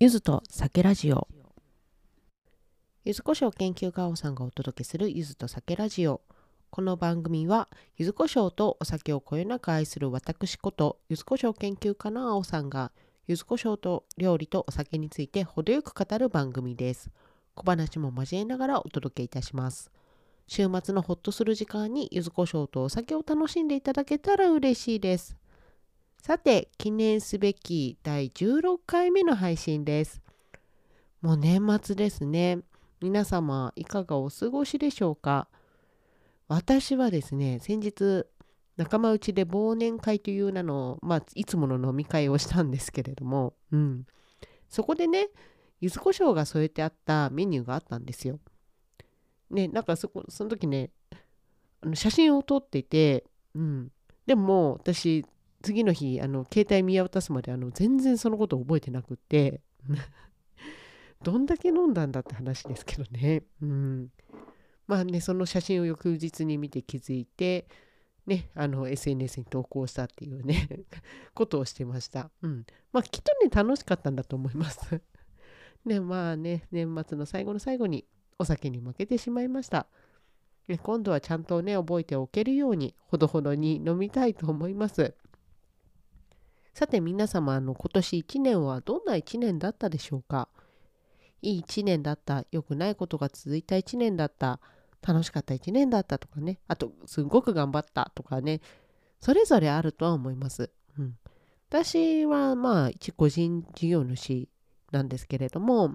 ゆずと酒ラジオ。ゆずこしょう研究家王さんがお届けするゆずと酒ラジオ。この番組はゆずこしょうとお酒をこよなく愛する私ことゆずこしょう研究家の青さんがゆずこしょうと料理とお酒について程よく語る番組です。小話も交えながらお届けいたします。週末のホッとする時間にゆずこしょうとお酒を楽しんでいただけたら嬉しいです。さて、記念すべき第16回目の配信です。もう年末ですね。皆様、いかがお過ごしでしょうか？私はですね、先日、仲間内で忘年会という名の、まあ、いつもの飲み会をしたんですけれども、うん。そこでね、柚子胡椒が添えてあったメニューがあったんですよ。ね、なんかそこ、その時ね、あの写真を撮ってて、うん。でも、私、次の日あの携帯見渡すまであの全然そのことを覚えてなくって どんだけ飲んだんだって話ですけどね。うん、まあねその写真を翌日に見て気づいてね、あの SNS に投稿したっていうね ことをしてました。うん。まあきっとね楽しかったんだと思います ねまあね年末の最後の最後にお酒に負けてしまいました。今度はちゃんとね覚えておけるようにほどほどに飲みたいと思います。さて皆様あの今年1年はどんな1年だったでしょうか？いい1年だった、良くないことが続いた1年だった、楽しかった1年だったとかね、あとすごく頑張ったとかね、それぞれあるとは思います。うん、私はまあ一個人事業主なんですけれども、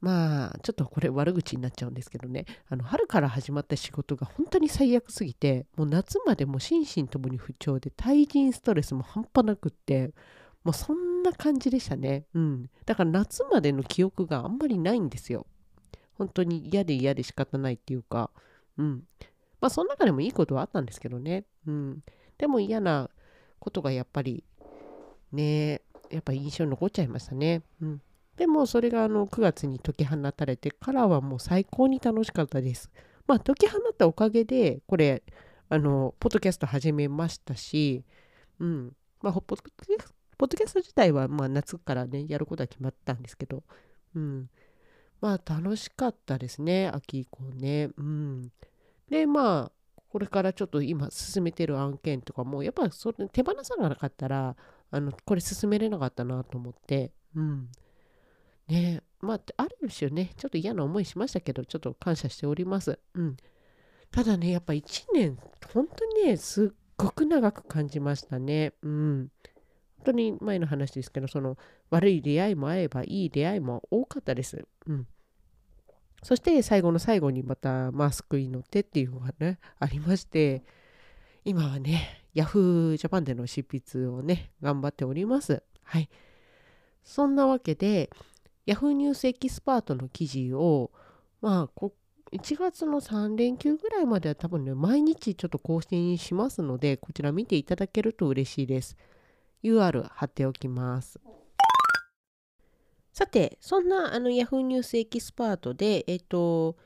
まあちょっとこれ悪口になっちゃうんですけどね。あの春から始まった仕事が本当に最悪すぎてもう夏までも心身ともに不調で対人ストレスも半端なくってもうそんな感じでしたね。うん。だから夏までの記憶があんまりないんですよ。本当に嫌で嫌で仕方ないっていうか。うん。まあその中でもいいことはあったんですけどね。うん。でも嫌なことがやっぱりねやっぱ印象に残っちゃいましたね。うん。でもそれがあの9月に解き放たれてからはもう最高に楽しかったです。まあ解き放ったおかげでこれあのポッドキャスト始めましたし、うんまあ、ポッドキャスト自体はまあ夏からねやることは決まったんですけど、うん、まあ楽しかったですね秋以降ね。うん、でまあこれからちょっと今進めてる案件とかもやっぱそれ手放さなかったらあのこれ進めれなかったなと思って、うん、ねまあ、ある種ね、ちょっと嫌な思いしましたけど、ちょっと感謝しております。うん。ただね、やっぱ1年、本当にね、すっごく長く感じましたね。うん。本当に前の話ですけど、その悪い出会いもあれば、いい出会いも多かったです。うん。そして最後の最後にまたマスクに乗ってっていうのがね、ありまして、今はね、Yahoo Japan での執筆をね、頑張っております。はい。そんなわけで、ヤフーニュースエキスパートの記事を、まあ、1月の3連休ぐらいまでは多分ね、毎日ちょっと更新しますので、こちら見ていただけると嬉しいです。UR 貼っておきます。さて、そんなあの Yahoo ニュースエキスパートで、えっ、と、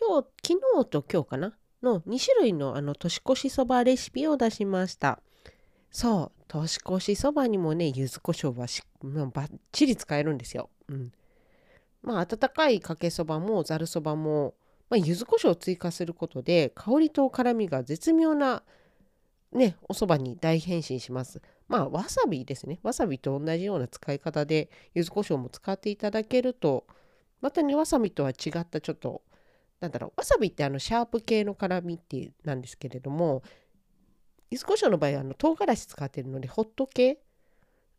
今日、昨日と今日かな？の2種類のあの年越しそばレシピを出しました。そう、年越しそばにもね、柚子胡椒はし、まあ、バッチリ使えるんですよ。うん。まあ、温かいかけそばもざるそばも、まあ、柚子胡椒を追加することで、香りと辛みが絶妙な、ね、おそばに大変身します。まあ、わさびですね。わさびと同じような使い方で、柚子胡椒も使っていただけると、またね、わさびとは違ったちょっと、なんだろう、わさびってあのシャープ系の辛みってなんですけれども、柚子胡椒の場合はあの唐辛子使ってるので、ホット系、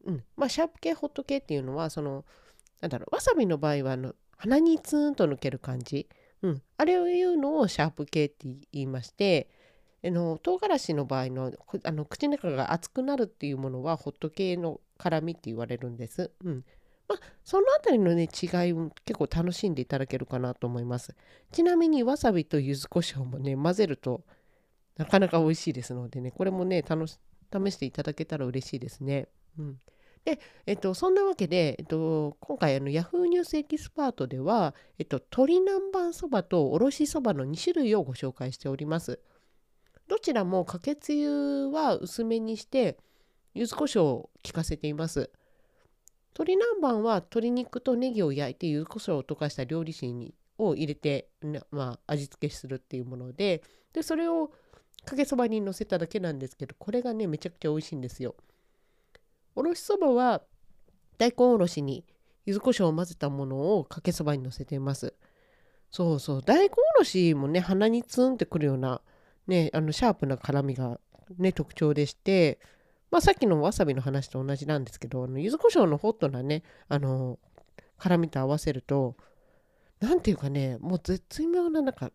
うん、まあ、シャープ系、ホット系っていうのは、その、なんだろう、わさびの場合はあの鼻にツーンと抜ける感じ、うん、あれを言うのをシャープ系って言いまして、あの唐辛子の場合のあの口の中が熱くなるっていうものはホット系の辛みって言われるんです。うん。まあ、そのあたりのね違いを結構楽しんでいただけるかなと思います。ちなみにわさびと柚子胡椒もね混ぜるとなかなか美味しいですのでねこれもね試していただけたら嬉しいですね。うんで、えっと、そんなわけで、えっと、今回あの Yahoo ニュースエキスパートでは、えっと、鶏南蛮そばとおろしそばの2種類をご紹介しております。どちらもかけつゆは薄めにして、柚子胡椒を効かせています。鶏南蛮は鶏肉とネギを焼いて柚子胡椒を溶かした料理酒にを入れて、まあ、味付けするっていうものででそれをかけそばにのせただけなんですけどこれがねめちゃくちゃ美味しいんですよ。おろしそばは大根おろしに柚子胡椒を混ぜたものをかけそばにのせています。そうそう大根おろしもね鼻にツンってくるようなねあのシャープな辛みがね特徴でしてまあさっきのわさびの話と同じなんですけどあの柚子胡椒のホットなねあの辛みと合わせると何ていうかねもう絶妙ななんか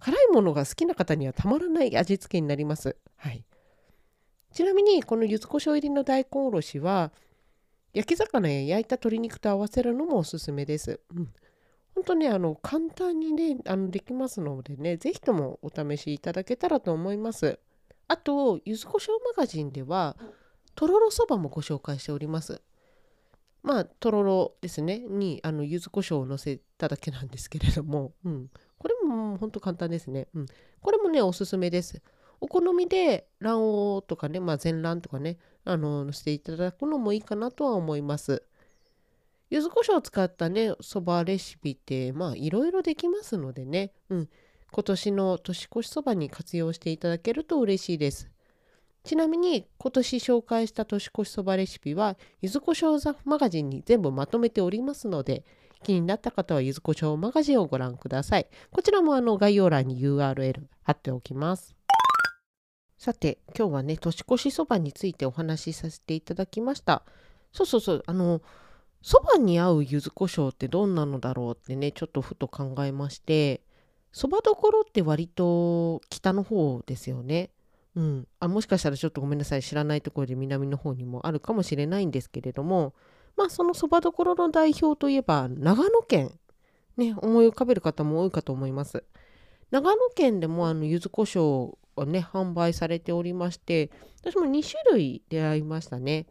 辛いものが好きな方にはたまらない味付けになります。はい、ちなみにこの柚子胡椒入りの大根おろしは焼き魚や焼いた鶏肉と合わせるのもおすすめです。うん本当ね、あの、簡単にね、あのできますのでね、ぜひともお試しいただけたらと思います。あと、ゆずこしょうマガジンでは、とろろそばもご紹介しております。まあ、とろろですね、に、あの、柚子胡椒をのせただけなんですけれども、うん。これも本当簡単ですね。うん。これもね、おすすめです。お好みで卵黄とかね、まあ、全卵とかね、あの、のせていただくのもいいかなとは思います。柚子胡椒を使ったね、そばレシピって、まあ、いろいろできますのでね、うん。今年の年越しそばに活用していただけると嬉しいです。ちなみに、今年紹介した年越しそばレシピは、柚子胡椒マガジンに全部まとめておりますので、気になった方は柚子胡椒マガジンをご覧ください。こちらもあの概要欄に URL 貼っておきます。さて、今日はね、年越しそばについてお話しさせていただきました。そうそうそう、あの、そばに合う柚子胡椒ってどんなのだろうってねちょっとふと考えましてそばどころって割と北の方ですよね。うん、あもしかしたらちょっとごめんなさい知らないところで南の方にもあるかもしれないんですけれどもまあそのそばどころの代表といえば長野県ね思い浮かべる方も多いかと思います。長野県でもあの柚子胡椒をね販売されておりまして私も2種類出会いましたね。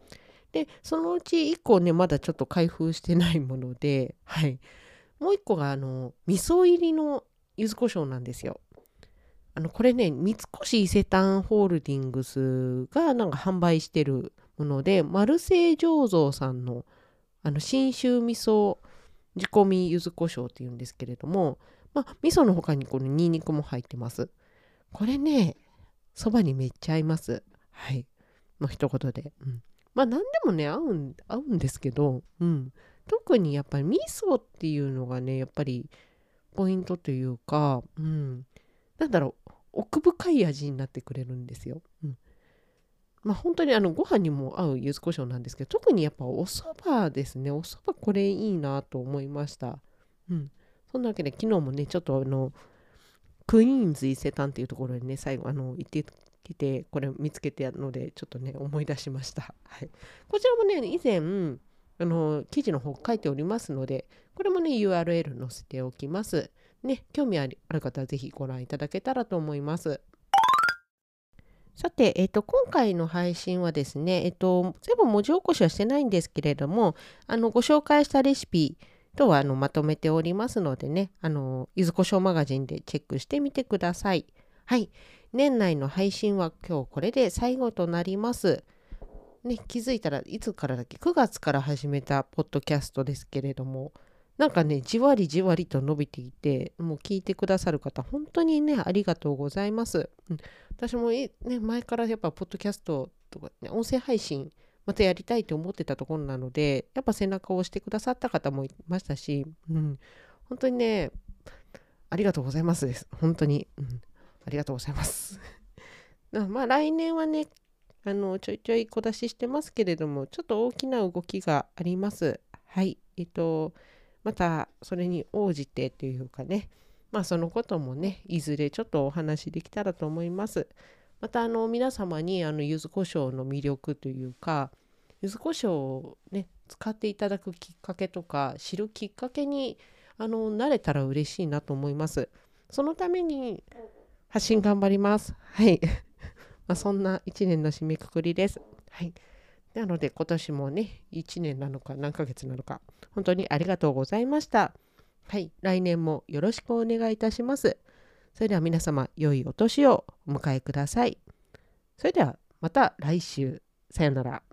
でそのうち1個ねまだちょっと開封してないもので、はい、もう1個があの味噌入りの柚子胡椒なんですよ。あのこれね三越伊勢丹ホールディングスがなんか販売してるものでマルセイ醸造さんのあの信州味噌仕込み柚子胡椒っていうんですけれども、まあ、味噌の他にこのニンニクも入ってます。これねそばにめっちゃ合います。はい。の一言で。うんまあ何でもね合うん合うんですけど、うん、特にやっぱり味噌っていうのがねやっぱりポイントというか、うん、なんだろう奥深い味になってくれるんですよ。うん、まあ本当にあのご飯にも合う柚子胡椒なんですけど特にやっぱお蕎麦ですね。お蕎麦これいいなと思いました。うん、そんなわけで昨日もねちょっとあのクイーンズ伊勢丹っていうところにね最後あの行って来てこれ見つけてやるのでちょっとね思い出しました、はい、こちらもね以前あの記事の方書いておりますのでこれもね URL 載せておきます。ね興味ある方は是非ご覧いただけたらと思います。さて、えっ、と、今回の配信はですね、えっ、と、全部文字起こしはしてないんですけれども、あの、ご紹介したレシピとはあのまとめておりますのでね、あの、ゆずこしょうマガジンでチェックしてみてください。はい。年内の配信は今日これで最後となります。ね、気づいたらいつからだっけ ?9 月から始めたポッドキャストですけれども、なんかね、じわりじわりと伸びていて、もう聞いてくださる方、本当にね、ありがとうございます。うん、私も、ね、前からやっぱ、ポッドキャストとか、ね、音声配信、またやりたいと思ってたところなので、やっぱ背中を押してくださった方もいましたし、うん、本当にね、ありがとうございますです。本当に。うんありがとうございます。まあ来年はね、あのちょいちょい小出ししてますけれども、ちょっと大きな動きがあります。はい。えっと、またそれに応じてというかね、まあそのこともね、いずれちょっとお話できたらと思います。またあの皆様にあの柚子胡椒の魅力というか、柚子胡椒をね、使っていただくきっかけとか、知るきっかけにあのなれたら嬉しいなと思います。そのために発信頑張ります。はい。まあ、そんな1年の締めくくりです。はい。なので今年もね、1年なのか何ヶ月なのか、本当にありがとうございました。はい。来年もよろしくお願いいたします。それでは皆様、良いお年をお迎えください。それではまた来週。さよなら。